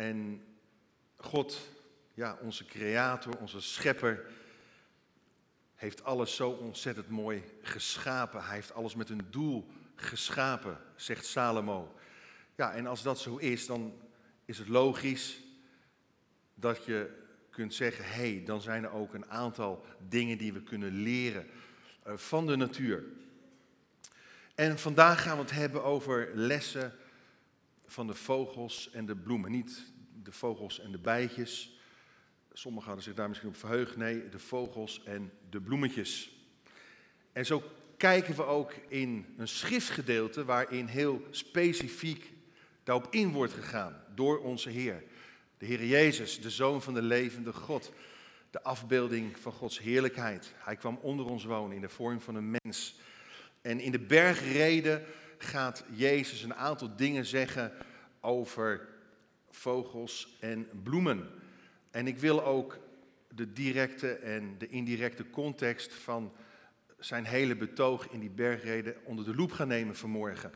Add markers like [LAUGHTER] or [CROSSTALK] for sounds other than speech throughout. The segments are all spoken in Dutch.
En God, ja, onze creator, onze schepper, heeft alles zo ontzettend mooi geschapen. Hij heeft alles met een doel geschapen, zegt Salomo. Ja, en als dat zo is, dan is het logisch dat je kunt zeggen, hé, hey, dan zijn er ook een aantal dingen die we kunnen leren eh, van de natuur. En vandaag gaan we het hebben over lessen van de vogels en de bloemen. Niet de vogels en de bijtjes. Sommigen hadden zich daar misschien op verheugd. Nee, de vogels en de bloemetjes. En zo kijken we ook in een schriftgedeelte waarin heel specifiek daarop in wordt gegaan door onze Heer. De Heer Jezus, de Zoon van de levende God. De afbeelding van Gods heerlijkheid. Hij kwam onder ons wonen in de vorm van een mens. En in de bergreden gaat Jezus een aantal dingen zeggen over vogels en bloemen. En ik wil ook de directe en de indirecte context van zijn hele betoog in die bergreden onder de loep gaan nemen vanmorgen.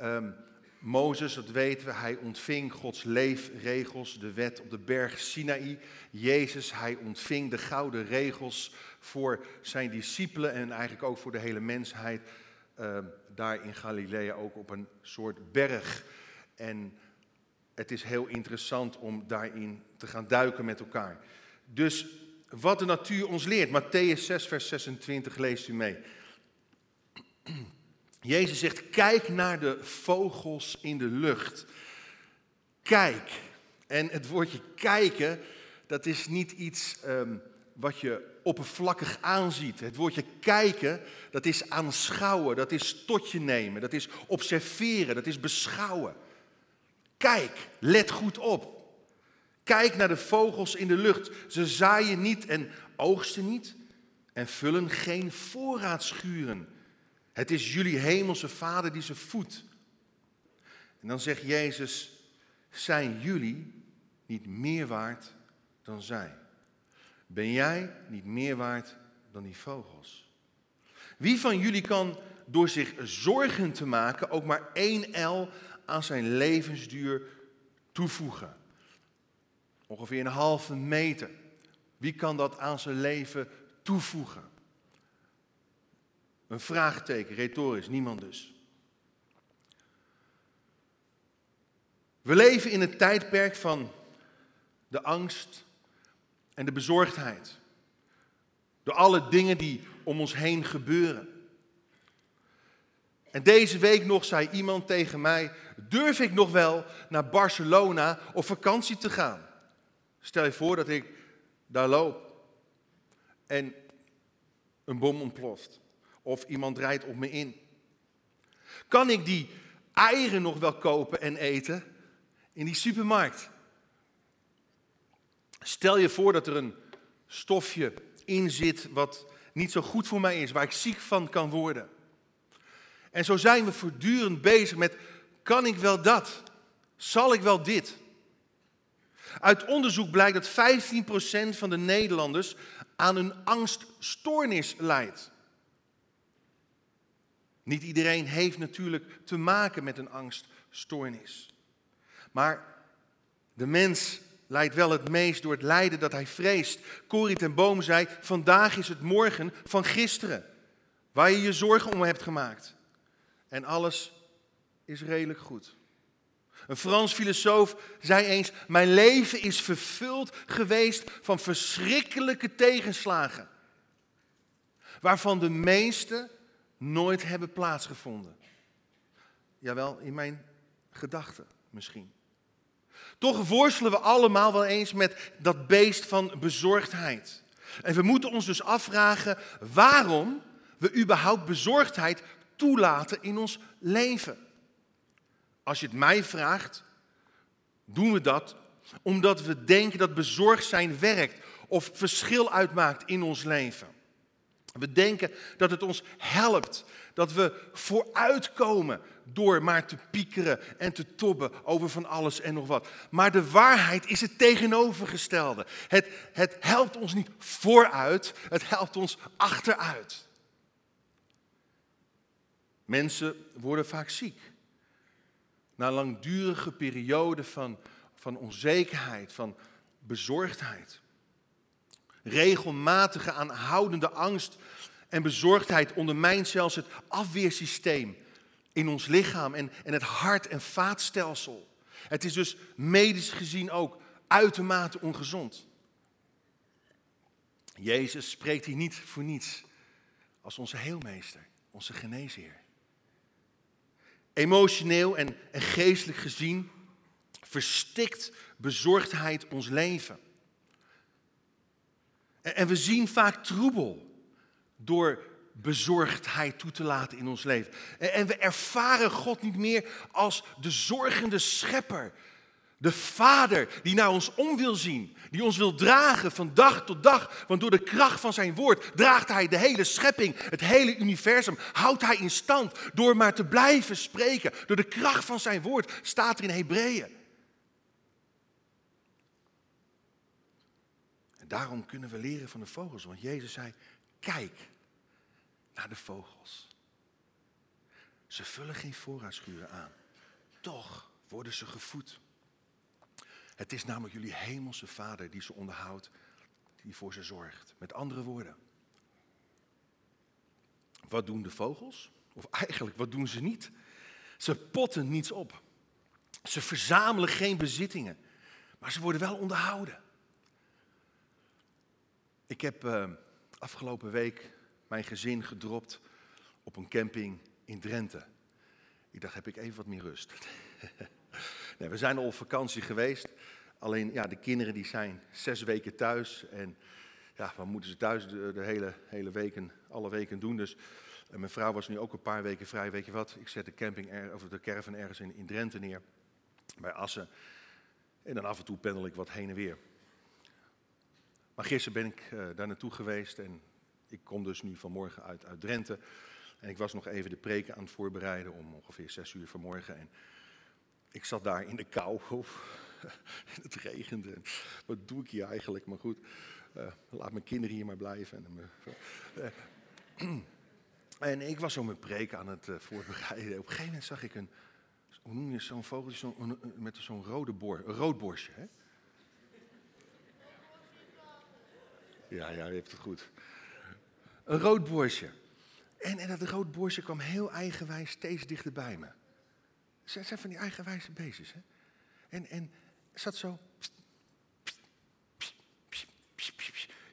Um, Mozes, dat weten we, hij ontving Gods leefregels, de wet op de berg Sinaï. Jezus, hij ontving de gouden regels voor zijn discipelen en eigenlijk ook voor de hele mensheid. Uh, daar in Galilea ook op een soort berg. En het is heel interessant om daarin te gaan duiken met elkaar. Dus wat de natuur ons leert, Matthäus 6, vers 26, leest u mee. Jezus zegt, kijk naar de vogels in de lucht. Kijk. En het woordje kijken, dat is niet iets um, wat je oppervlakkig aanziet. Het woordje kijken, dat is aanschouwen, dat is tot je nemen, dat is observeren, dat is beschouwen. Kijk, let goed op. Kijk naar de vogels in de lucht. Ze zaaien niet en oogsten niet en vullen geen voorraadschuren. Het is jullie hemelse Vader die ze voedt. En dan zegt Jezus, zijn jullie niet meer waard dan zij? Ben jij niet meer waard dan die vogels? Wie van jullie kan door zich zorgen te maken ook maar één L aan zijn levensduur toevoegen? Ongeveer een halve meter. Wie kan dat aan zijn leven toevoegen? Een vraagteken, retorisch, niemand dus. We leven in een tijdperk van de angst en de bezorgdheid. Door alle dingen die om ons heen gebeuren. En deze week nog zei iemand tegen mij: Durf ik nog wel naar Barcelona op vakantie te gaan? Stel je voor dat ik daar loop en een bom ontploft of iemand rijdt op me in. Kan ik die eieren nog wel kopen en eten in die supermarkt? Stel je voor dat er een stofje in zit wat niet zo goed voor mij is, waar ik ziek van kan worden. En zo zijn we voortdurend bezig met, kan ik wel dat? Zal ik wel dit? Uit onderzoek blijkt dat 15% van de Nederlanders aan een angststoornis lijdt. Niet iedereen heeft natuurlijk te maken met een angststoornis. Maar de mens lijdt wel het meest door het lijden dat hij vreest. Corrie ten Boom zei, vandaag is het morgen van gisteren. Waar je je zorgen om hebt gemaakt. En alles is redelijk goed. Een Frans filosoof zei eens: Mijn leven is vervuld geweest van verschrikkelijke tegenslagen. Waarvan de meeste nooit hebben plaatsgevonden. Jawel, in mijn gedachten misschien. Toch worstelen we allemaal wel eens met dat beest van bezorgdheid. En we moeten ons dus afvragen waarom we überhaupt bezorgdheid toelaten in ons leven. Als je het mij vraagt, doen we dat omdat we denken dat bezorgd zijn werkt of verschil uitmaakt in ons leven. We denken dat het ons helpt, dat we vooruitkomen door maar te piekeren en te tobben over van alles en nog wat. Maar de waarheid is het tegenovergestelde. Het, het helpt ons niet vooruit, het helpt ons achteruit. Mensen worden vaak ziek. Na langdurige periode van van onzekerheid, van bezorgdheid. Regelmatige aanhoudende angst en bezorgdheid ondermijnt zelfs het afweersysteem in ons lichaam en, en het hart- en vaatstelsel. Het is dus medisch gezien ook uitermate ongezond. Jezus spreekt hier niet voor niets als onze heelmeester, onze geneesheer. Emotioneel en, en geestelijk gezien verstikt bezorgdheid ons leven. En, en we zien vaak troebel door bezorgdheid toe te laten in ons leven. En, we ervaren God niet meer als de zorgende schepper de Vader die naar ons om wil zien, die ons wil dragen van dag tot dag. Want door de kracht van zijn woord draagt hij de hele schepping, het hele universum, houdt hij in stand door maar te blijven spreken. Door de kracht van zijn woord staat er in Hebreeën. En daarom kunnen we leren van de vogels, want Jezus zei, kijk naar de vogels. Ze vullen geen voorraadschuren aan, toch worden ze gevoed. Het is namelijk jullie hemelse Vader die ze onderhoudt, die voor ze zorgt. Met andere woorden, wat doen de vogels? Of eigenlijk, wat doen ze niet? Ze potten niets op. Ze verzamelen geen bezittingen, maar ze worden wel onderhouden. Ik heb uh, afgelopen week mijn gezin gedropt op een camping in Drenthe. Ik dacht, heb ik even wat meer rust. [LAUGHS] Nee, we zijn al op vakantie geweest. Alleen ja, de kinderen die zijn zes weken thuis. En ja, wat moeten ze thuis de, hele, hele weken, alle weken doen? Dus mijn vrouw was nu ook een paar weken vrij. Weet je wat? Ik zet de camping caravan ergens in, in Drenthe neer. Bij Assen. En dan af en toe pendel ik wat heen en weer. Maar gisteren ben ik uh, daar naartoe geweest. En ik kom dus nu vanmorgen uit, uit Drenthe. En ik was nog even de preken aan het voorbereiden om ongeveer zes uur vanmorgen. En ik zat daar in de kou. [LAUGHS] het regende. Wat doe ik hier eigenlijk? Maar goed, uh, laat mijn kinderen hier maar blijven. En, uh, [CLEARS THROAT] en ik was zo mijn preek aan het uh, voorbereiden. Op een gegeven moment zag ik een, hoe noem je zo'n vogel, zo met zo'n rode boor, een rood borstje. Hè? Ja, ja, je hebt het goed. Een rood borstje. En, en dat rood borstje kwam heel eigenwijs steeds dichter bij me. Het zijn van die eigenwijze beestjes. Hè? En, en zat zo.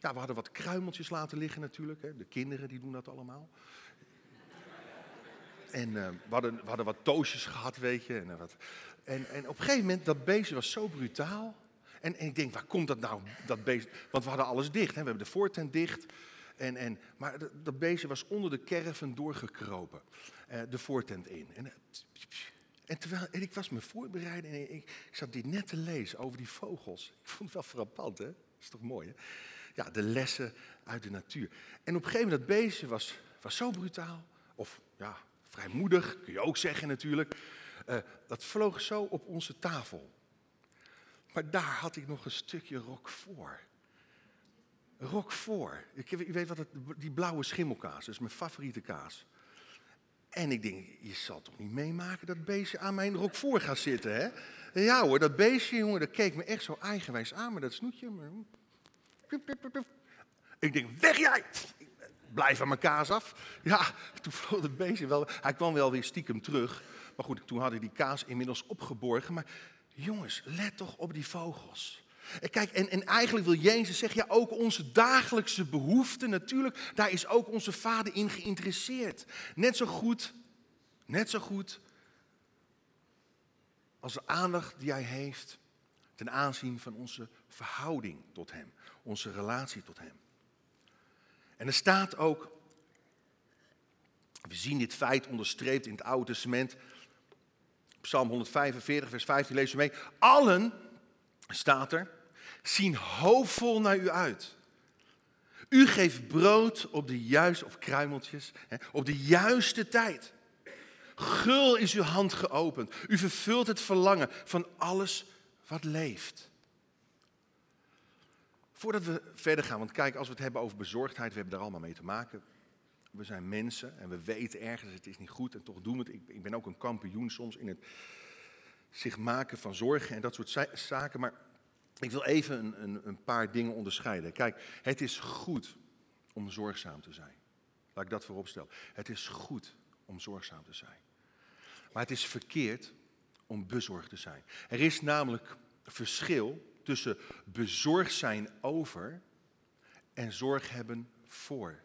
Ja, we hadden wat kruimeltjes laten liggen natuurlijk. Hè. De kinderen die doen dat allemaal. En uh, we, hadden, we hadden wat toosjes gehad, weet je. En, uh, wat. En, en op een gegeven moment, dat beestje was zo brutaal. En, en ik denk, waar komt dat nou, dat beest? Want we hadden alles dicht. Hè. We hebben de voortent dicht. En, en, maar dat, beestje was onder de caravan doorgekropen. Uh, de voortent in. En, en, terwijl, ik was me voorbereiden en ik, zat dit net te lezen over die vogels. [LAUGHS] Ik vond het wel frappant, hè? Dat is toch mooi, hè? Ja, de lessen uit de natuur. En op een gegeven moment, dat beestje was, was zo brutaal, of ja, vrijmoedig, kun je ook zeggen natuurlijk. Uh, dat vloog zo op onze tafel. Maar daar had ik nog een stukje rok voor. Rok voor. U weet wat het, die blauwe schimmelkaas, dat is mijn favoriete kaas. En ik denk, je zal toch niet meemaken dat beestje aan mijn rok voor gaat zitten, hè? Ja hoor, dat beestje, jongen, dat keek me echt zo eigenwijs aan met dat snoetje. Ik denk, weg jij! Blijf aan mijn kaas af. Ja, toen vloog het beestje wel. Hij kwam wel weer stiekem terug. Maar goed, toen had ik die kaas inmiddels opgeborgen. Maar jongens, let toch op die vogels. Kijk, en, en eigenlijk wil Jezus zeggen, ja, ook onze dagelijkse behoeften natuurlijk, daar is ook onze Vader in geïnteresseerd. Net zo goed, net zo goed als de aandacht die Hij heeft ten aanzien van onze verhouding tot Hem, onze relatie tot Hem. En er staat ook, we zien dit feit onderstreept in het Oude Testament, Psalm 145, vers 15, lees je mee. Allen, staat er, zien hoopvol naar u uit. U geeft brood op de juiste, of kruimeltjes, op de juiste tijd. Gul is uw hand geopend. U vervult het verlangen van alles wat leeft. Voordat we verder gaan, want kijk, als we het hebben over bezorgdheid, we hebben daar allemaal mee te maken. We zijn mensen en we weten ergens, het is niet goed en toch doen we het. Ik, ik ben ook een kampioen soms in het zich maken van zorgen en dat soort zaken. Maar ik wil even een, een, een paar dingen onderscheiden. Kijk, het is goed om zorgzaam te zijn. Laat ik dat voorop stellen. Het is goed om zorgzaam te zijn. Maar het is verkeerd om bezorgd te zijn. Er is namelijk verschil tussen bezorgd zijn over en zorg hebben voor.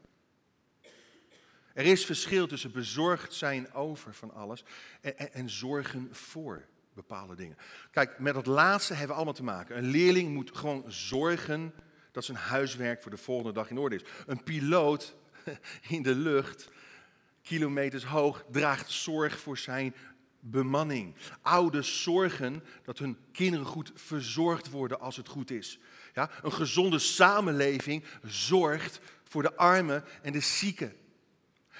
Er is verschil tussen bezorgd zijn over van alles en, en, en, zorgen voor bepaalde dingen. Kijk, met dat laatste hebben we allemaal te maken. Een leerling moet gewoon zorgen dat zijn huiswerk voor de volgende dag in orde is. Een piloot [LAUGHS] in de lucht, kilometers hoog, draagt zorg voor zijn bemanning. Ouders zorgen dat hun kinderen goed verzorgd worden als het goed is. Ja, een gezonde samenleving zorgt voor de armen en de zieken.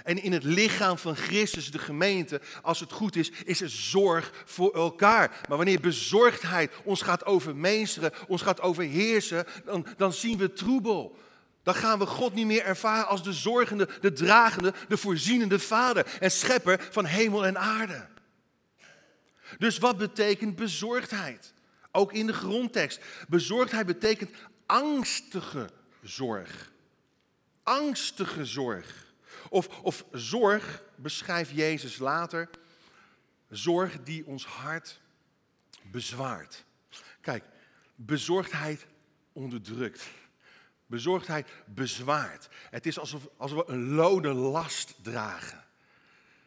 En in het lichaam van Christus, de gemeente, als het goed is, is er zorg voor elkaar. Maar wanneer bezorgdheid ons gaat overmeesteren, ons gaat overheersen, dan, dan zien we troebel. Dan gaan we God niet meer ervaren als de zorgende, de dragende, de voorzienende vader en schepper van hemel en aarde. Dus wat betekent bezorgdheid? Ook in de grondtekst. Bezorgdheid betekent angstige zorg. Angstige zorg. Of, of zorg beschrijft Jezus later. Zorg die ons hart bezwaart. Kijk, bezorgdheid onderdrukt. Bezorgdheid bezwaart. Het is alsof, we een lode last dragen.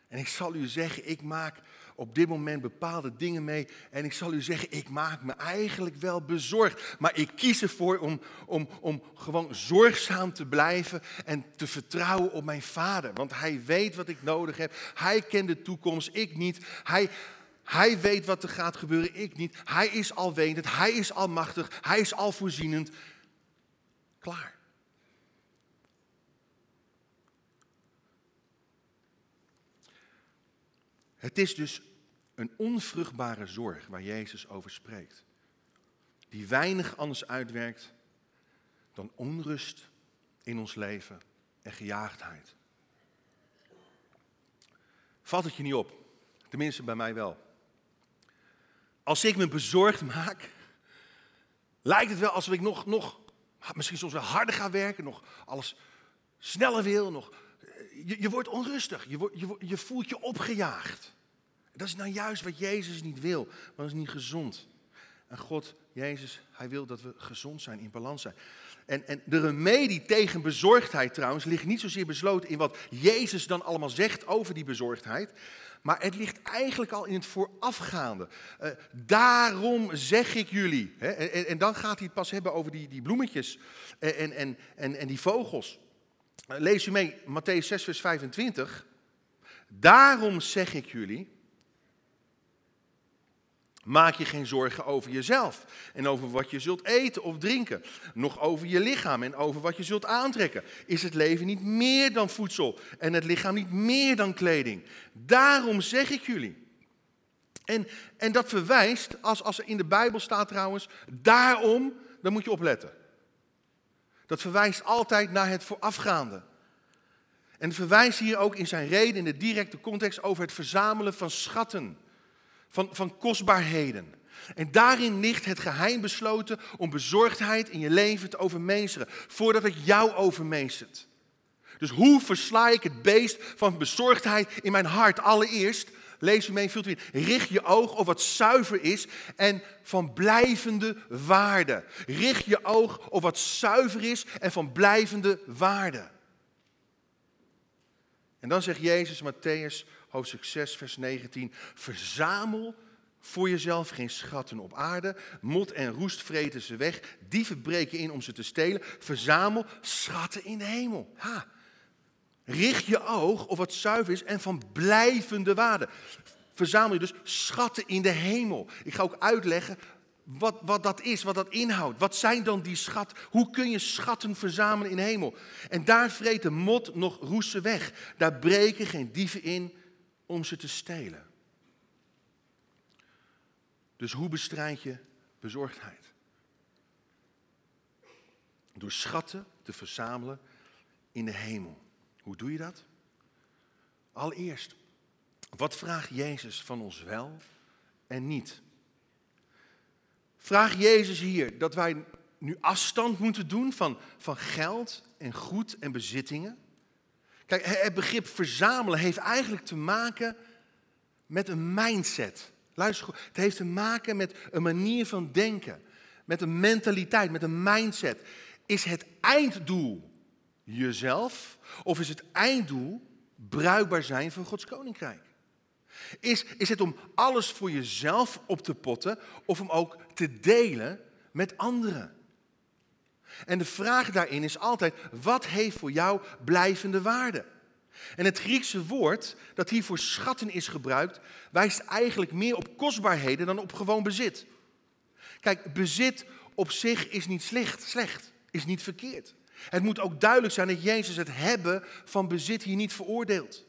En ik zal u zeggen, ik maak op dit moment bepaalde dingen mee. En ik zal u zeggen, ik maak me eigenlijk wel bezorgd. Maar ik kies ervoor om, om, om gewoon zorgzaam te blijven en te vertrouwen op mijn vader. Want hij weet wat ik nodig heb. Hij kent de toekomst, ik niet. Hij, hij weet wat er gaat gebeuren, ik niet. Hij is alwetend, hij is almachtig, hij is alvoorzienend. Klaar. Het is dus een onvruchtbare zorg waar Jezus over spreekt, die weinig anders uitwerkt dan onrust in ons leven en gejaagdheid. Valt het je niet op? Tenminste bij mij wel. Als ik me bezorgd maak, lijkt het wel alsof ik nog, nog misschien soms wel harder ga werken, nog alles sneller wil, nog je, je wordt onrustig, je, je, je voelt je opgejaagd. Dat is nou juist wat Jezus niet wil, want dat is niet gezond. En God, Jezus, hij wil dat we gezond zijn, in balans zijn. En, en de remedie tegen bezorgdheid trouwens ligt niet zozeer besloten in wat Jezus dan allemaal zegt over die bezorgdheid. Maar het ligt eigenlijk al in het voorafgaande. Uh, daarom zeg ik jullie. Hè, en, en, dan gaat hij het pas hebben over die, die bloemetjes en, en, en, en die vogels. Lees u mee, Matthäus 6, vers 25. Daarom zeg ik jullie, maak je geen zorgen over jezelf en over wat je zult eten of drinken, nog over je lichaam en over wat je zult aantrekken. Is het leven niet meer dan voedsel en het lichaam niet meer dan kleding? Daarom zeg ik jullie. En, en dat verwijst, als, als er in de Bijbel staat trouwens, daarom, dan moet je opletten. Dat verwijst altijd naar het voorafgaande. En verwijst hier ook in zijn reden, in de directe context, over het verzamelen van schatten, van, van kostbaarheden. En daarin ligt het geheim besloten om bezorgdheid in je leven te overmeesteren, voordat het jou overmeestert. Dus hoe versla ik het beest van bezorgdheid in mijn hart? Allereerst Lees u mee, vult u in. Richt je oog op wat zuiver is en van blijvende waarde. Richt je oog op wat zuiver is en van blijvende waarde. En dan zegt Jezus, Matthäus, hoofdstuk 6, vers 19. Verzamel voor jezelf geen schatten op aarde. Mot en roest vreten ze weg. Dieven breken in om ze te stelen. Verzamel schatten in de hemel. Ha, Richt je oog op wat zuiver is en van blijvende waarde. Verzamel je dus schatten in de hemel. Ik ga ook uitleggen wat, wat dat is, wat dat inhoudt. Wat zijn dan die schatten? Hoe kun je schatten verzamelen in de hemel? En daar vreet de mot nog roesten weg. Daar breken geen dieven in om ze te stelen. Dus hoe bestrijd je bezorgdheid? Door schatten te verzamelen in de hemel. Hoe doe je dat? Allereerst, wat vraagt Jezus van ons wel en niet? vraagt Jezus hier dat wij nu afstand moeten doen van, van geld en goed en bezittingen. Kijk, het begrip verzamelen heeft eigenlijk te maken met een mindset. Luister goed, het heeft te maken met een manier van denken, met een mentaliteit, met een mindset. Is het einddoel jezelf of is het einddoel bruikbaar zijn voor Gods koninkrijk? Is, is het om alles voor jezelf op te potten of om ook te delen met anderen? En de vraag daarin is altijd, wat heeft voor jou blijvende waarde? En het Griekse woord dat hier voor schatten is gebruikt, wijst eigenlijk meer op kostbaarheden dan op gewoon bezit. Kijk, bezit op zich is niet slecht, slecht is niet verkeerd. Het moet ook duidelijk zijn dat Jezus het hebben van bezit hier niet veroordeelt.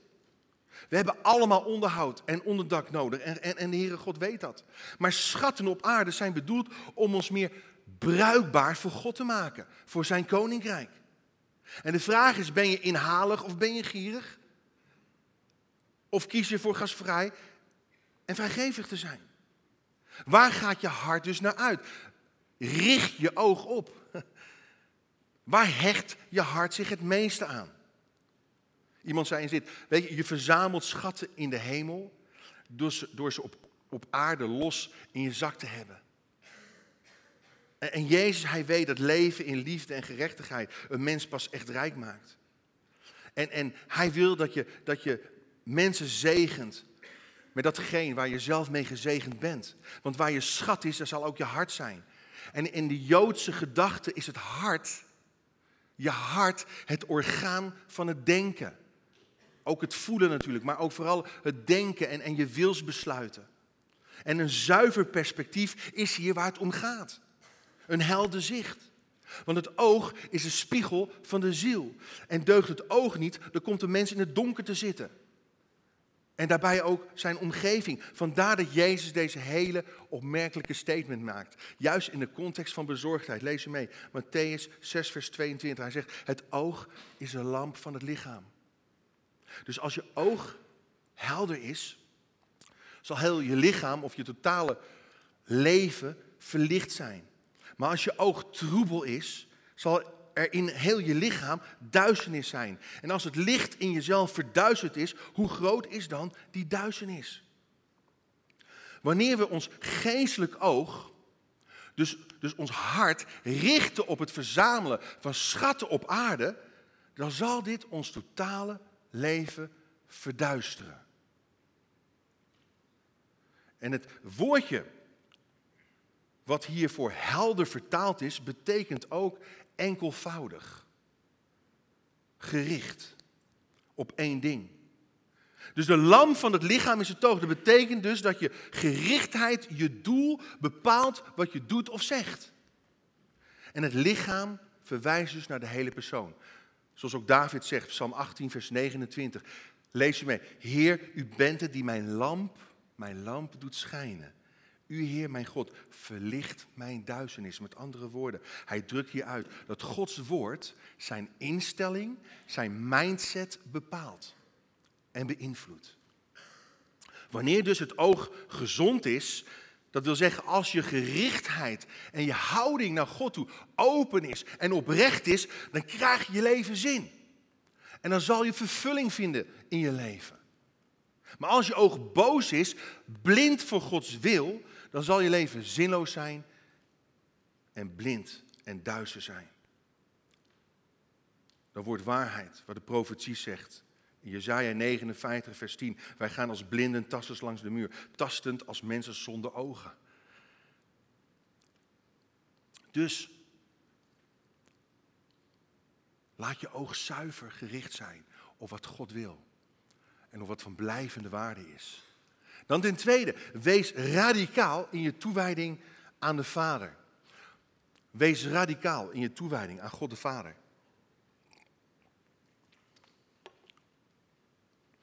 We hebben allemaal onderhoud en onderdak nodig en, en, en de Heere God weet dat. Maar schatten op aarde zijn bedoeld om ons meer bruikbaar voor God te maken, voor zijn koninkrijk. En de vraag is, ben je inhalig of ben je gierig? Of kies je voor gasvrij en vrijgevig te zijn? Waar gaat je hart dus naar uit? Richt je oog op. Waar hecht je hart zich het meeste aan? Iemand zei in zit, weet je, je verzamelt schatten in de hemel door ze, op, op aarde los in je zak te hebben. En, en Jezus, hij weet dat leven in liefde en gerechtigheid een mens pas echt rijk maakt. En, en hij wil dat je, dat je mensen zegent met datgene waar je zelf mee gezegend bent. Want waar je schat is, daar zal ook je hart zijn. En in de Joodse gedachte is het hart, je hart, het orgaan van het denken. Ook het voelen natuurlijk, maar ook vooral het denken en, en je wilsbesluiten. En een zuiver perspectief is hier waar het om gaat. Een helder zicht. Want het oog is een spiegel van de ziel. En deugt het oog niet, dan komt de mens in het donker te zitten. En daarbij ook zijn omgeving. Vandaar dat Jezus deze hele opmerkelijke statement maakt. Juist in de context van bezorgdheid. Lees je mee. Matthäus 6, vers 22. Hij zegt: Het oog is een lamp van het lichaam. Dus als je oog helder is, zal heel je lichaam of je totale leven verlicht zijn. Maar als je oog troebel is, zal er in heel je lichaam duisternis zijn. En als het licht in jezelf verduisterd is, hoe groot is dan die duisternis? Wanneer we ons geestelijk oog, dus, dus ons hart, richten op het verzamelen van schatten op aarde, dan zal dit ons totale leven verduisteren. En het woordje wat hiervoor helder vertaald is, betekent ook enkelvoudig. Gericht op één ding. Dus de lam van het lichaam is het toog. Dat betekent dus dat je gerichtheid, je doel, bepaalt wat je doet of zegt. En het lichaam verwijst dus naar de hele persoon. Zoals ook David zegt, Psalm 18, vers 29. Lees je mee. Heer, u bent het die mijn lamp, mijn lamp doet schijnen. U, Heer, mijn God, verlicht mijn duisternis. Met andere woorden, hij drukt hier uit dat Gods woord zijn instelling, zijn mindset bepaalt en beïnvloedt. Wanneer dus het oog gezond is, dat wil zeggen als je gerichtheid en je houding naar God toe open is en oprecht is, dan krijg je leven zin. En dan zal je vervulling vinden in je leven. Maar als je oog boos is, blind voor Gods wil, dan zal je leven zinloos zijn en blind en duister zijn. Dan wordt waarheid, wat de profetie zegt. In Jezaja 59, vers 10. Wij gaan als blinden tasters langs de muur, tastend als mensen zonder ogen. Dus laat je oog zuiver gericht zijn op wat God wil en op wat van blijvende waarde is. Dan ten tweede, wees radicaal in je toewijding aan de Vader. Wees radicaal in je toewijding aan God de Vader.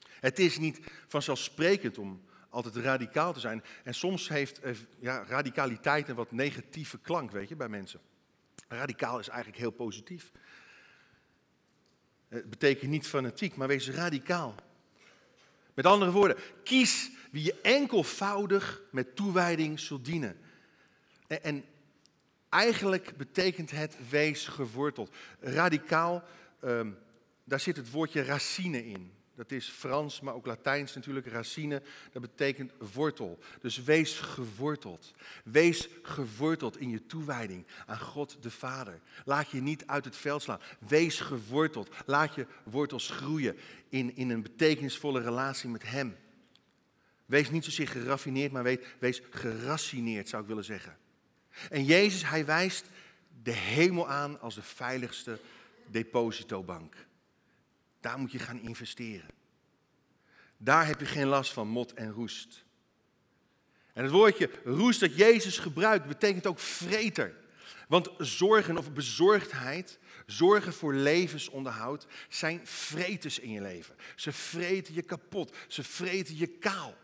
Het is niet vanzelfsprekend om altijd radicaal te zijn. En soms heeft ja, radicaliteit een wat negatieve klank, weet je, bij mensen. Radicaal is eigenlijk heel positief. Het betekent niet fanatiek, maar wees radicaal. Met andere woorden, kies wie je enkelvoudig met toewijding zult dienen. En, en Eigenlijk betekent het wees geworteld. Radicaal, ehm, daar zit het woordje racine in. Dat is Frans, maar ook Latijns natuurlijk. Racine, dat betekent wortel. Dus wees geworteld. Wees geworteld in je toewijding aan God de Vader. Laat je niet uit het veld slaan. Wees geworteld. Laat je wortels groeien in, in een betekenisvolle relatie met Hem. Wees niet zozeer geraffineerd, maar wees geracineerd, zou ik willen zeggen. En Jezus, hij wijst de hemel aan als de veiligste depositobank. Daar moet je gaan investeren. Daar heb je geen last van mot en roest. En het woordje roest dat Jezus gebruikt betekent ook vreter. Want zorgen of bezorgdheid, zorgen voor levensonderhoud, zijn vreters in je leven. Ze vreten je kapot, ze vreten je kaal.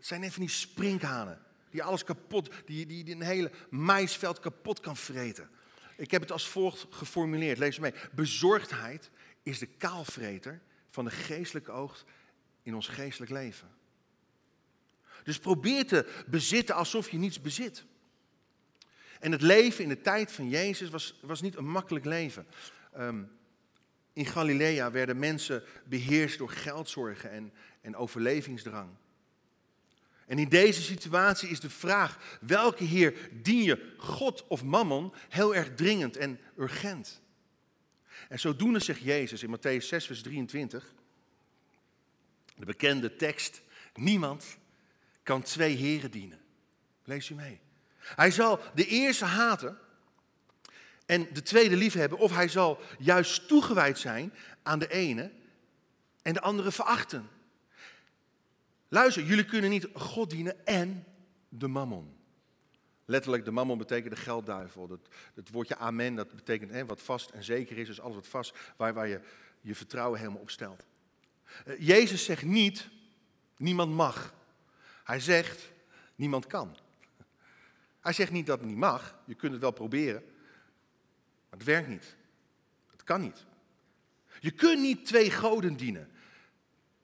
Het zijn even die sprinkhanen die alles kapot, die, die, die een hele maisveld kapot kan vreten. Ik heb het als volgt geformuleerd, lees mee. Bezorgdheid is de kaalvreter van de geestelijke oog in ons geestelijk leven. Dus probeer te bezitten alsof je niets bezit. En het leven in de tijd van Jezus was, was niet een makkelijk leven. Um, in Galilea werden mensen beheerst door geldzorgen en, en overlevingsdrang. En in deze situatie is de vraag, welke Heer dien je, God of Mammon, heel erg dringend en urgent. En zodoende zegt Jezus in Matthäus 6, vers 23, de bekende tekst, niemand kan twee heren dienen. Lees u mee. Hij zal de eerste haten en de tweede liefhebben, of hij zal juist toegewijd zijn aan de ene en de andere verachten. Luister, jullie kunnen niet God dienen en de mammon. Letterlijk, de mammon betekent de geldduivel. Dat, het woordje amen, dat betekent hè, wat vast en zeker is. Dus alles wat vast, waar, waar je je vertrouwen helemaal op stelt. Uh, Jezus zegt niet, niemand mag. Hij zegt, niemand kan. Hij zegt niet dat het niet mag. Je kunt het wel proberen. Maar het werkt niet. Het kan niet. Je kunt niet twee goden dienen.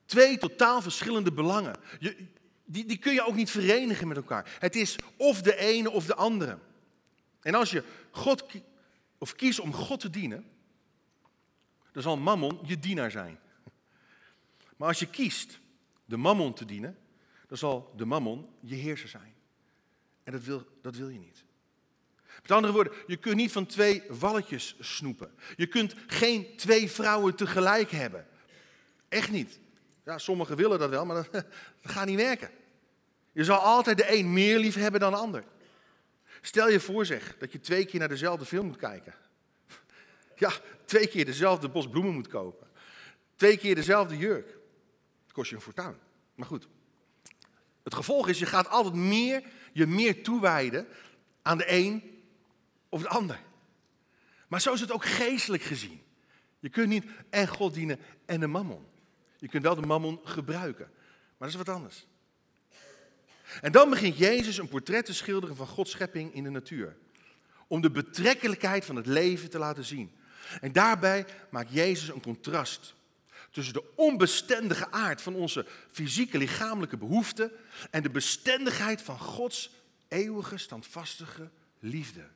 Twee totaal verschillende belangen. Je, die, die kun je ook niet verenigen met elkaar. Het is of de ene of de andere. En als je God of kiest om God te dienen, dan zal Mammon je dienaar zijn. Maar als je kiest de Mammon te dienen, dan zal de Mammon je heerser zijn. En dat wil, dat wil je niet. Met andere woorden, je kunt niet van twee walletjes snoepen. Je kunt geen twee vrouwen tegelijk hebben. Echt niet. Ja, sommigen willen dat wel, maar [LAUGHS] dat, gaat niet werken. Je zal altijd de een meer lief hebben dan de ander. Stel je voor zeg, dat je twee keer naar dezelfde film moet kijken. [LAUGHS] Ja, twee keer dezelfde bos bloemen moet kopen. Twee keer dezelfde jurk. Dat kost je een fortuin. Maar goed. Het gevolg is, je gaat altijd meer, je meer toewijden aan de een of de ander. Maar zo is het ook geestelijk gezien. Je kunt niet en God dienen en de mammon. Je kunt wel de mammon gebruiken, maar dat is wat anders. En dan begint Jezus een portret te schilderen van Gods schepping in de natuur. Om de betrekkelijkheid van het leven te laten zien. En daarbij maakt Jezus een contrast tussen de onbestendige aard van onze fysieke lichamelijke behoeften en de bestendigheid van Gods eeuwige, standvastige liefde.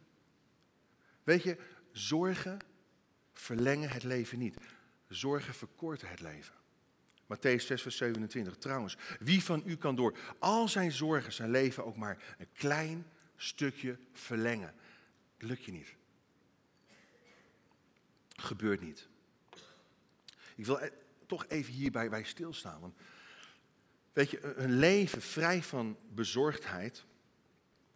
Weet je, zorgen verlengen het leven niet. Zorgen verkorten het leven. Matthäus 6, vers 27. Trouwens, wie van u kan door al zijn zorgen zijn leven ook maar een klein stukje verlengen? Lukt je niet. Gebeurt niet. Ik wil e- toch even hierbij bij stilstaan. Want weet je, een leven vrij van bezorgdheid,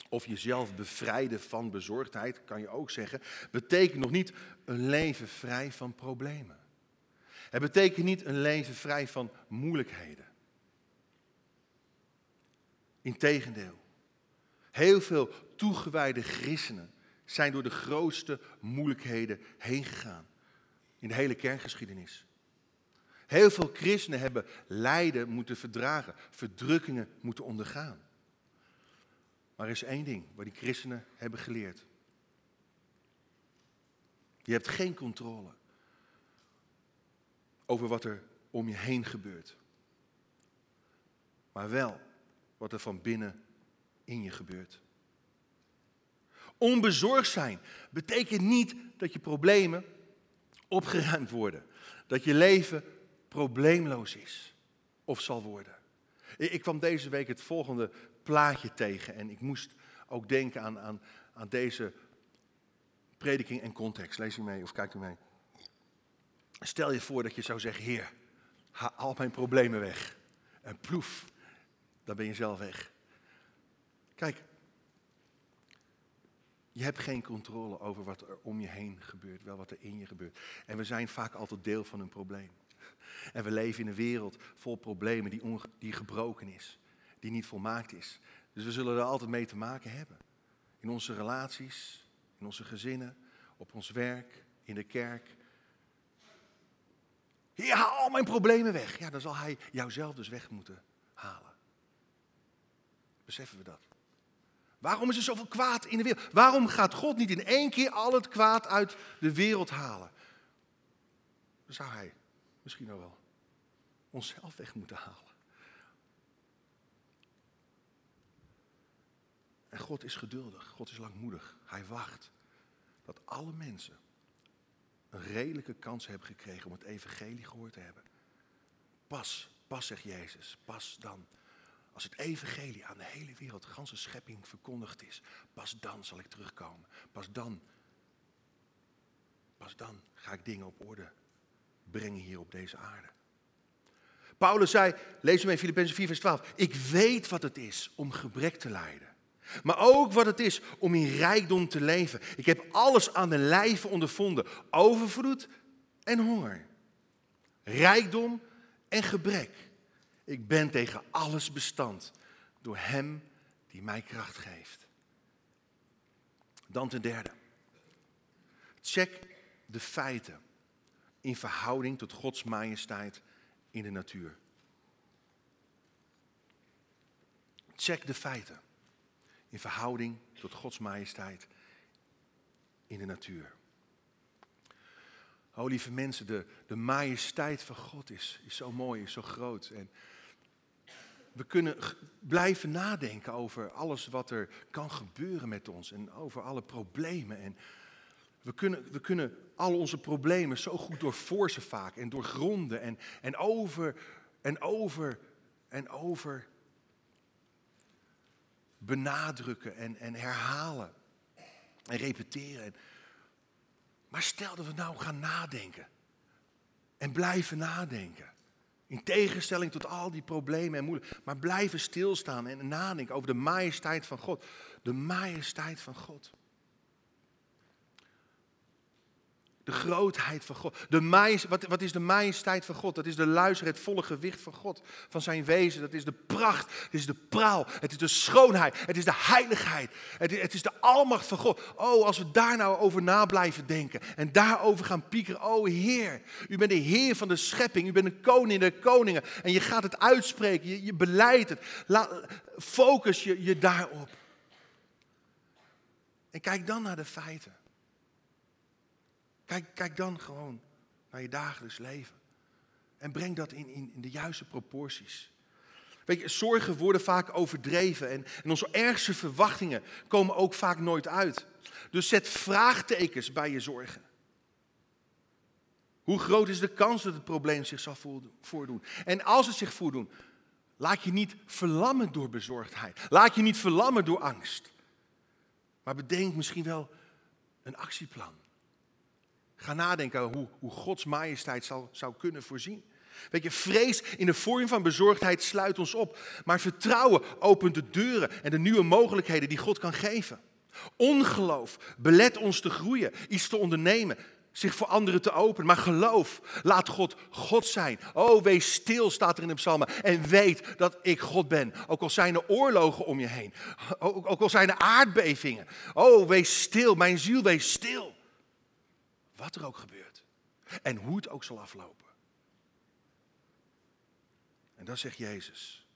of jezelf bevrijden van bezorgdheid, kan je ook zeggen, betekent nog niet een leven vrij van problemen. Het betekent niet een leven vrij van moeilijkheden. Integendeel. Heel veel toegewijde christenen zijn door de grootste moeilijkheden heen gegaan. In de hele kerngeschiedenis. Heel veel christenen hebben lijden moeten verdragen, verdrukkingen moeten ondergaan. Maar er is één ding waar die christenen hebben geleerd. Je hebt geen controle over wat er om je heen gebeurt. Maar wel wat er van binnen in je gebeurt. Onbezorgd zijn betekent niet dat je problemen opgeruimd worden. Dat je leven probleemloos is of zal worden. Ik kwam deze week het volgende plaatje tegen en ik moest ook denken aan, aan, aan deze prediking en context. Lees u mee of kijk u mee. Stel je voor dat je zou zeggen, Heer, haal al mijn problemen weg. En ploef, dan ben je zelf weg. Kijk, je hebt geen controle over wat er om je heen gebeurt, wel wat er in je gebeurt. En we zijn vaak altijd deel van een probleem. En we leven in een wereld vol problemen die, die gebroken is, die niet volmaakt is. Dus we zullen er altijd mee te maken hebben. In onze relaties, in onze gezinnen, op ons werk, in de kerk. Ja, haal al mijn problemen weg. Ja, dan zal hij jouzelf dus weg moeten halen. Beseffen we dat? Waarom is er zoveel kwaad in de wereld? Waarom gaat God niet in één keer al het kwaad uit de wereld halen? Dan zou hij misschien ook wel onszelf weg moeten halen. En God is geduldig, God is langmoedig. Hij wacht dat alle mensen een redelijke kans hebben gekregen om het evangelie gehoord te hebben. Pas, pas zegt Jezus, pas dan. Als het evangelie aan de hele wereld, de ganse schepping verkondigd is, pas dan zal ik terugkomen. Pas dan, pas dan ga ik dingen op orde brengen hier op deze aarde. Paulus zei, lees hem in Filippenzen 4 vers 12, ik weet wat het is om gebrek te lijden. Maar ook wat het is om in rijkdom te leven. Ik heb alles aan de lijve ondervonden. Overvloed en honger. Rijkdom en gebrek. Ik ben tegen alles bestand door Hem die mij kracht geeft. Dan ten derde. Check de feiten in verhouding tot Gods majesteit in de natuur. Check de feiten in verhouding tot Gods majesteit in de natuur. O lieve mensen, de, de majesteit van God is, is zo mooi, is zo groot. En we kunnen blijven nadenken over alles wat er kan gebeuren met ons en over alle problemen. En we kunnen, we kunnen al onze problemen zo goed doorforsen vaak en doorgronden en, en over en over en over benadrukken en, en herhalen en repeteren. Maar stel dat we nou gaan nadenken en blijven nadenken. In tegenstelling tot al die problemen en moeilijkheden. Maar blijven stilstaan en nadenken over de majesteit van God. De majesteit van God. De grootheid van God. De wat, wat is de majesteit van God? Dat is de luister, het volle gewicht van God. Van zijn wezen. Dat is de pracht. Het is de praal. Het is de schoonheid. Het is de heiligheid. Het is, het is de almacht van God. Oh, als we daar nou over na blijven denken. En daarover gaan piekeren. Oh Heer, u bent de Heer van de schepping. U bent de koning der koningen. En je gaat het uitspreken. Je, je beleidt het. focus je, je daarop. En kijk dan naar de feiten. Kijk, kijk dan gewoon naar je dagelijks leven. En breng dat in, in, in de juiste proporties. Weet je, zorgen worden vaak overdreven en, en, onze ergste verwachtingen komen ook vaak nooit uit. Dus zet vraagtekens bij je zorgen. Hoe groot is de kans dat het probleem zich zal voordoen? En als het zich voordoet, laat je niet verlammen door bezorgdheid. Laat je niet verlammen door angst. Maar bedenk misschien wel een actieplan. Ga nadenken hoe, hoe Gods majesteit zou, zou kunnen voorzien. Weet je, vrees in de vorm van bezorgdheid sluit ons op. Maar vertrouwen opent de deuren en de nieuwe mogelijkheden die God kan geven. Ongeloof belet ons te groeien, iets te ondernemen, zich voor anderen te openen. Maar geloof, laat God God zijn. Oh, wees stil, staat er in de psalmen. En weet dat ik God ben. Ook al zijn er oorlogen om je heen. Ook al zijn er aardbevingen. Oh, wees stil, mijn ziel, wees stil. Wat er ook gebeurt. En hoe het ook zal aflopen. En dan zegt Jezus,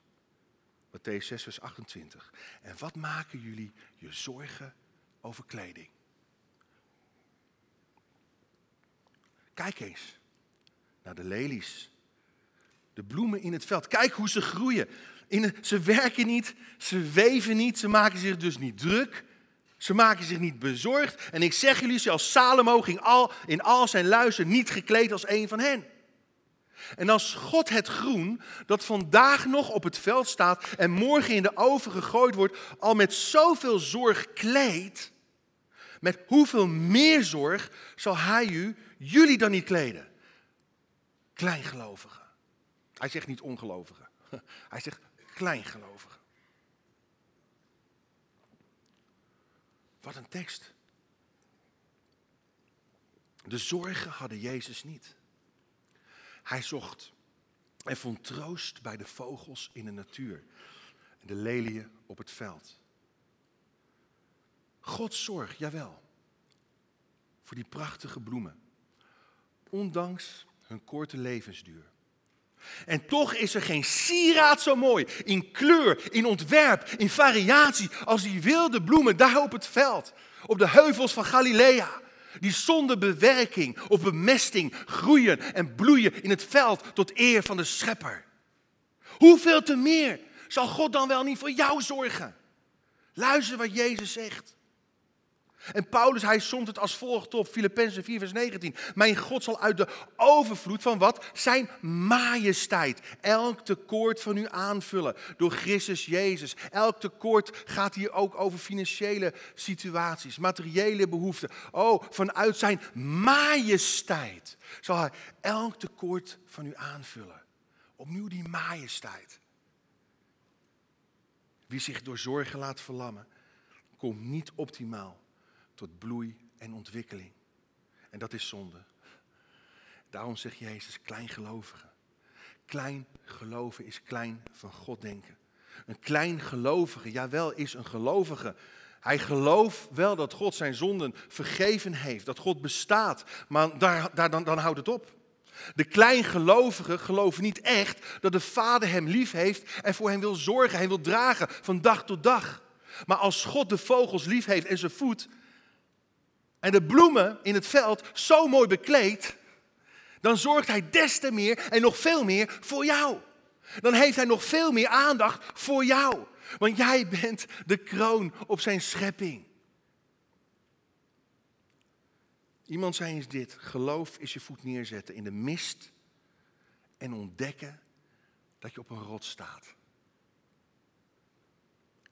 Matthäus 6, vers 28. En wat maken jullie je zorgen over kleding? Kijk eens naar de lelies. De bloemen in het veld. Kijk hoe ze groeien. In ze werken niet, ze weven niet, ze maken zich dus niet druk. Ze maken zich niet bezorgd. En ik zeg jullie, zelfs Salomo ging al, in al zijn luister niet gekleed als een van hen. En als God het groen, dat vandaag nog op het veld staat en morgen in de oven gegooid wordt, al met zoveel zorg kleedt, met hoeveel meer zorg zal hij u, jullie dan niet kleden? Kleingelovigen. Hij zegt niet ongelovigen. [LAUGHS] Hij zegt kleingelovigen. Wat een tekst. De zorgen hadden Jezus niet. Hij zocht en vond troost bij de vogels in de natuur en de leliën op het veld. Gods zorg, jawel, voor die prachtige bloemen, ondanks hun korte levensduur. En toch is er geen sieraad zo mooi in kleur, in ontwerp, in variatie als die wilde bloemen daar op het veld, op de heuvels van Galilea. Die zonder bewerking of bemesting groeien en bloeien in het veld tot eer van de schepper. Hoeveel te meer zal God dan wel niet voor jou zorgen? Luister wat Jezus zegt. En Paulus, hij somt het als volgt op, Filippenzen 4, vers 19. Mijn God zal uit de overvloed van wat? Zijn majesteit. Elk tekort van u aanvullen door Christus Jezus. Elk tekort gaat hier ook over financiële situaties, materiële behoeften. Oh, vanuit zijn majesteit zal hij elk tekort van u aanvullen. Opnieuw die majesteit. Wie zich door zorgen laat verlammen, komt niet optimaal tot bloei en ontwikkeling. En dat is zonde. Daarom zegt Jezus kleingelovige. Klein geloven is klein van God denken. Een klein gelovige, jawel, is een gelovige. Hij gelooft wel dat God zijn zonden vergeven heeft, dat God bestaat, maar daar, daar, dan, dan houdt het op. De kleingelovigen geloven niet echt dat de Vader hem lief heeft en voor hem wil zorgen, hij wil dragen van dag tot dag. Maar als God de vogels lief heeft en ze voedt, en de bloemen in het veld zo mooi bekleed, dan zorgt hij des te meer en nog veel meer voor jou. Dan heeft hij nog veel meer aandacht voor jou. Want jij bent de kroon op zijn schepping. Iemand zei eens dit: geloof is je voet neerzetten in de mist en ontdekken dat je op een rot staat.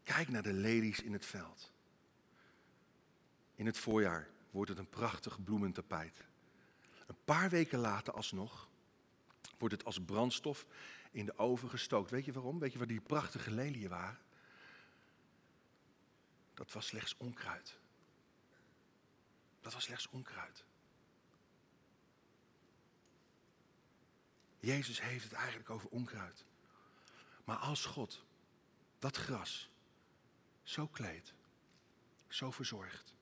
Kijk naar de lelies in het veld. In het voorjaar wordt het een prachtig bloementapijt. Een paar weken later alsnog wordt het als brandstof in de oven gestookt. Weet je waarom? Weet je waar die prachtige leliën waren? Dat was slechts onkruid. Dat was slechts onkruid. Jezus heeft het eigenlijk over onkruid. Maar als God dat gras zo kleedt, zo verzorgt,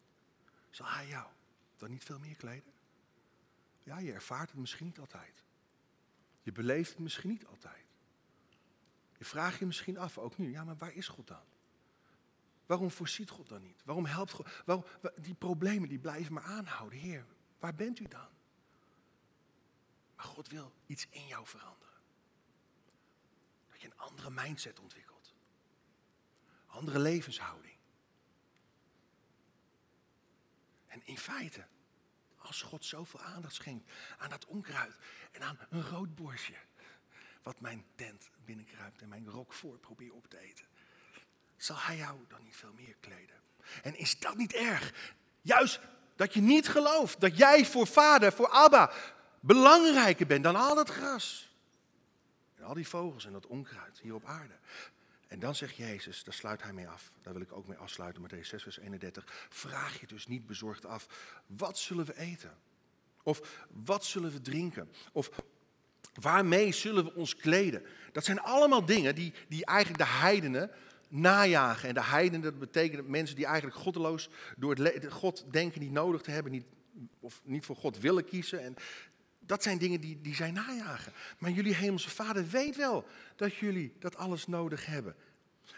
zal hij jou dan niet veel meer kleden? Ja, je ervaart het misschien niet altijd. Je beleeft het misschien niet altijd. Je vraagt je misschien af, ook nu, ja, maar waar is God dan? Waarom voorziet God dan niet? Waarom helpt God? Waarom, die problemen die blijven maar aanhouden. Heer, waar bent u dan? Maar God wil iets in jou veranderen. Dat je een andere mindset ontwikkelt. Andere levenshouding. En in feite, als God zoveel aandacht schenkt aan dat onkruid en aan een roodborstje, wat mijn tent binnenkruipt en mijn rok voor probeer op te eten, zal hij jou dan niet veel meer kleden. En is dat niet erg? Juist dat je niet gelooft dat jij voor vader, voor Abba, belangrijker bent dan al dat gras. En al die vogels en dat onkruid hier op aarde. En dan zegt Jezus, daar sluit hij mee af. Daar wil ik ook mee afsluiten, Matthäus 6, vers 31. Vraag je dus niet bezorgd af, wat zullen we eten? Of wat zullen we drinken? Of waarmee zullen we ons kleden? Dat zijn allemaal dingen die, die eigenlijk de heidenen najagen. En de heidenen, dat betekent mensen die eigenlijk goddeloos door het God denken niet nodig te hebben, niet, of niet voor God willen kiezen. En dat zijn dingen die, die zij najagen. Maar jullie hemelse vader weet wel dat jullie dat alles nodig hebben.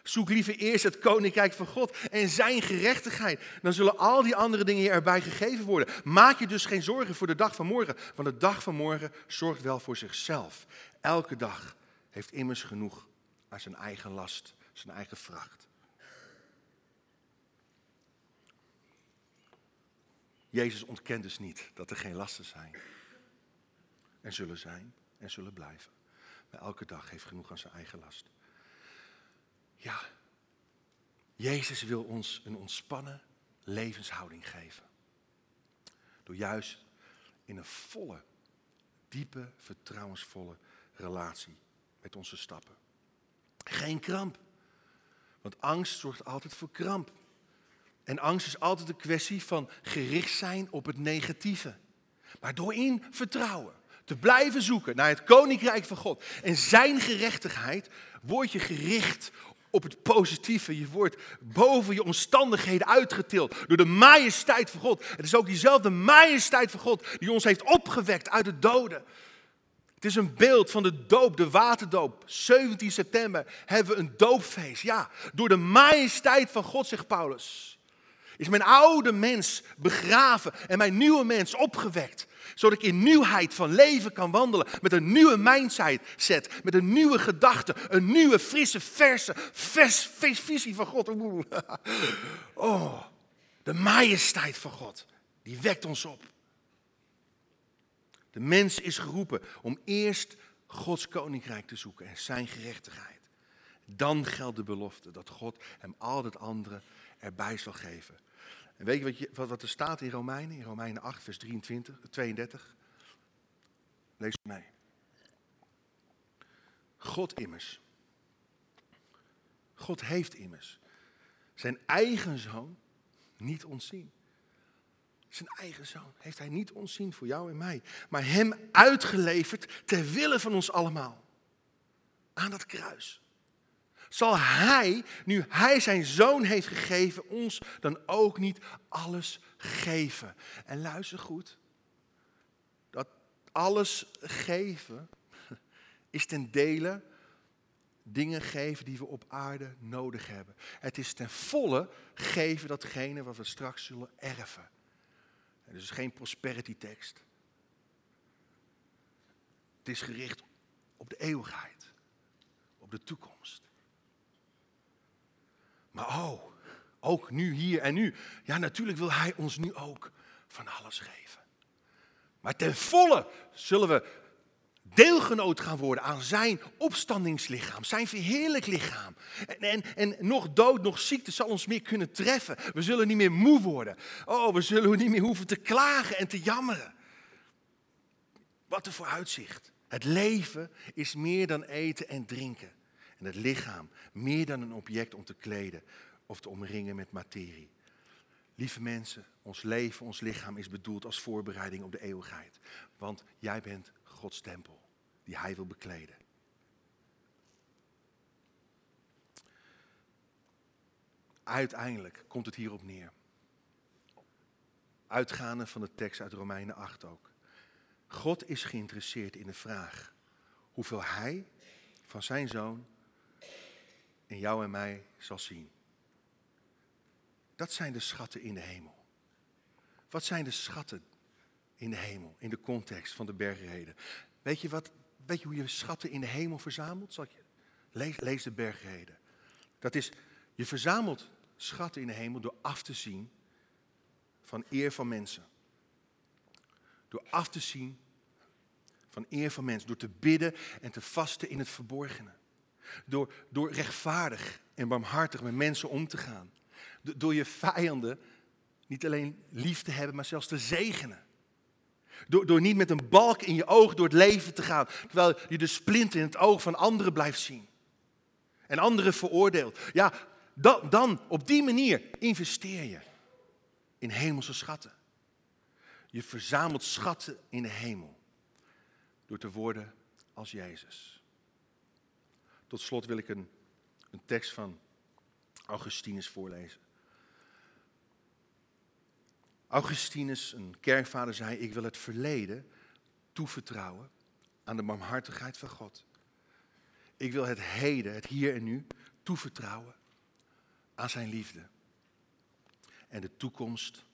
Zoek liever eerst het koninkrijk van God en zijn gerechtigheid. Dan zullen al die andere dingen je erbij gegeven worden. Maak je dus geen zorgen voor de dag van morgen. Want de dag van morgen zorgt wel voor zichzelf. Elke dag heeft immers genoeg aan zijn eigen last, zijn eigen vracht. Jezus ontkent dus niet dat er geen lasten zijn. En zullen zijn en zullen blijven. Maar elke dag heeft genoeg aan zijn eigen last. Ja, Jezus wil ons een ontspannen levenshouding geven. Door juist in een volle, diepe, vertrouwensvolle relatie met onze stappen. Geen kramp. Want angst zorgt altijd voor kramp. En angst is altijd een kwestie van gericht zijn op het negatieve. Maar door in vertrouwen te blijven zoeken naar het koninkrijk van God en zijn gerechtigheid, word je gericht op het positieve. Je wordt boven je omstandigheden uitgetild door de majesteit van God. Het is ook diezelfde majesteit van God die ons heeft opgewekt uit de doden. Het is een beeld van de doop, de waterdoop. 17 september hebben we een doopfeest. Ja, door de majesteit van God, zegt Paulus, is mijn oude mens begraven en mijn nieuwe mens opgewekt. Zodat ik in nieuwheid van leven kan wandelen. Met een nieuwe mindset, met een nieuwe gedachte, een nieuwe, frisse, verse, vers, visie van God. [LAUGHS] Oh, de majesteit van God, die wekt ons op. De mens is geroepen om eerst Gods koninkrijk te zoeken en zijn gerechtigheid. Dan geldt de belofte dat God hem al het andere erbij zal geven. En weet je wat, je wat, er staat in Romeinen? In Romeinen 8, vers 23, 32. Lees mee. God immers. God heeft immers zijn eigen zoon niet ontzien. Zijn eigen zoon heeft hij niet ontzien voor jou en mij, maar hem uitgeleverd ter wille van ons allemaal. Aan dat kruis. Zal hij, nu hij zijn zoon heeft gegeven, ons dan ook niet alles geven? En luister goed, dat alles geven [LAUGHS] is ten dele dingen geven die we op aarde nodig hebben. Het is ten volle geven datgene wat we straks zullen erven. En dus geen prosperity tekst. Het is gericht op de eeuwigheid, op de toekomst. Maar oh, ook nu, hier en nu. Ja, natuurlijk wil Hij ons nu ook van alles geven. Maar ten volle zullen we deelgenoot gaan worden aan zijn opstandingslichaam, zijn verheerlijk lichaam. En, en, en nog dood, nog ziekte zal ons meer kunnen treffen. We zullen niet meer moe worden. Oh, we zullen niet meer hoeven te klagen en te jammeren. Wat een vooruitzicht. Het leven is meer dan eten en drinken. En het lichaam meer dan een object om te kleden of te omringen met materie. Lieve mensen, ons leven, ons lichaam is bedoeld als voorbereiding op de eeuwigheid. Want jij bent Gods tempel die Hij wil bekleden. Uiteindelijk komt het hierop neer. Uitgaande van de tekst uit Romeinen 8 ook. God is geïnteresseerd in de vraag hoeveel Hij van zijn zoon in jou en mij zal zien. Dat zijn de schatten in de hemel. Wat zijn de schatten in de hemel, in de context van de bergreden? Weet je, wat, weet je hoe je schatten in de hemel verzamelt? Zal je, lees, lees de bergreden. Dat is, je verzamelt schatten in de hemel door af te zien van eer van mensen. Door af te zien van eer van mensen. Door te bidden en te vasten in het verborgene. Door, door rechtvaardig en barmhartig met mensen om te gaan. Door je vijanden niet alleen lief te hebben, maar zelfs te zegenen. Door, door niet met een balk in je oog door het leven te gaan, terwijl je de splint in het oog van anderen blijft zien. En anderen veroordeelt. Ja, dan, dan op die manier investeer je in hemelse schatten. Je verzamelt schatten in de hemel door te worden als Jezus. Tot slot wil ik een, een tekst van Augustinus voorlezen. Augustinus, een kerkvader, zei: Ik wil het verleden toevertrouwen aan de barmhartigheid van God. Ik wil het heden, het hier en nu, toevertrouwen aan zijn liefde. En de toekomst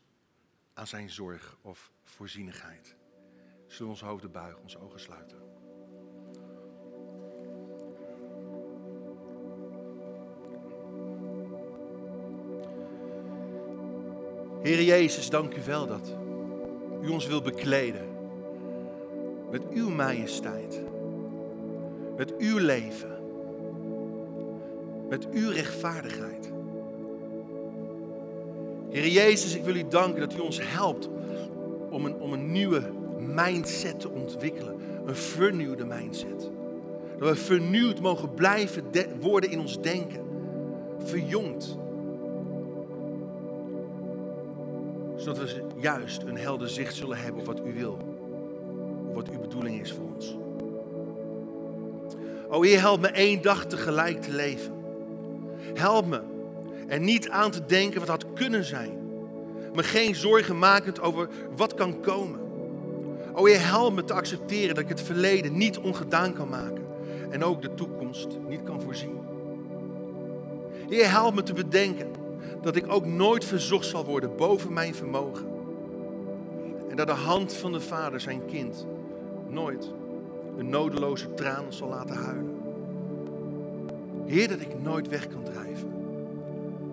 aan zijn zorg of voorzienigheid. Zullen we onze hoofden buigen, onze ogen sluiten? Heer Jezus, dank u wel dat u ons wil bekleden met uw majesteit, met uw leven, met uw rechtvaardigheid. Heer Jezus, ik wil u danken dat u ons helpt om een, om een nieuwe mindset te ontwikkelen. Een vernieuwde mindset. Dat we vernieuwd mogen blijven worden in ons denken. Verjongd. Zodat we juist een helder zicht zullen hebben op wat u wil. Wat uw bedoeling is voor ons. O Heer, help me één dag tegelijk te leven. Help me er niet aan te denken wat had kunnen zijn. Me geen zorgen makend over wat kan komen. O Heer, help me te accepteren dat ik het verleden niet ongedaan kan maken. En ook de toekomst niet kan voorzien. Heer, help me te bedenken dat ik ook nooit verzocht zal worden boven mijn vermogen. En dat de hand van de Vader zijn kind nooit een nodeloze traan zal laten huilen. Heer, dat ik nooit weg kan drijven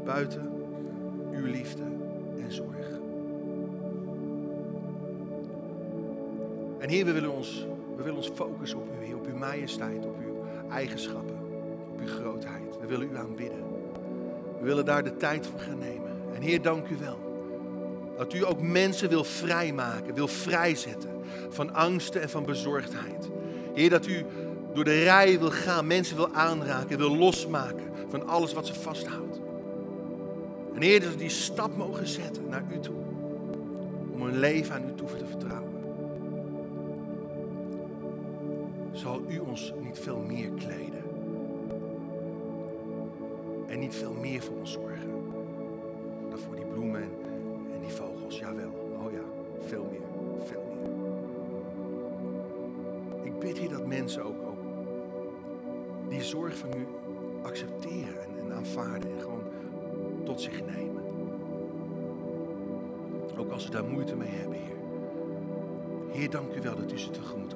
buiten uw liefde en zorg. En Heer, we willen ons, we willen ons focussen op u, op uw majesteit, op uw eigenschappen, op uw grootheid. We willen u aanbidden. We willen daar de tijd voor gaan nemen. En Heer, dank u wel. Dat u ook mensen wil vrijmaken, wil vrijzetten van angsten en van bezorgdheid. Heer, dat u door de rij wil gaan, mensen wil aanraken, wil losmaken van alles wat ze vasthoudt. En Heer, dat we die stap mogen zetten naar u toe. Om een leven aan u toe te vertrouwen. Zal u ons niet veel meer kleden? En niet veel meer voor ons zorgen? Dan voor die bloemen en die vogels, jawel. Oh ja, veel meer, veel meer. Ik bid hier dat mensen ook, ook die zorg van u accepteren en, en aanvaarden. En gewoon tot zich nemen. Ook als ze daar moeite mee hebben, Heer. Heer, dank u wel dat u ze tegemoet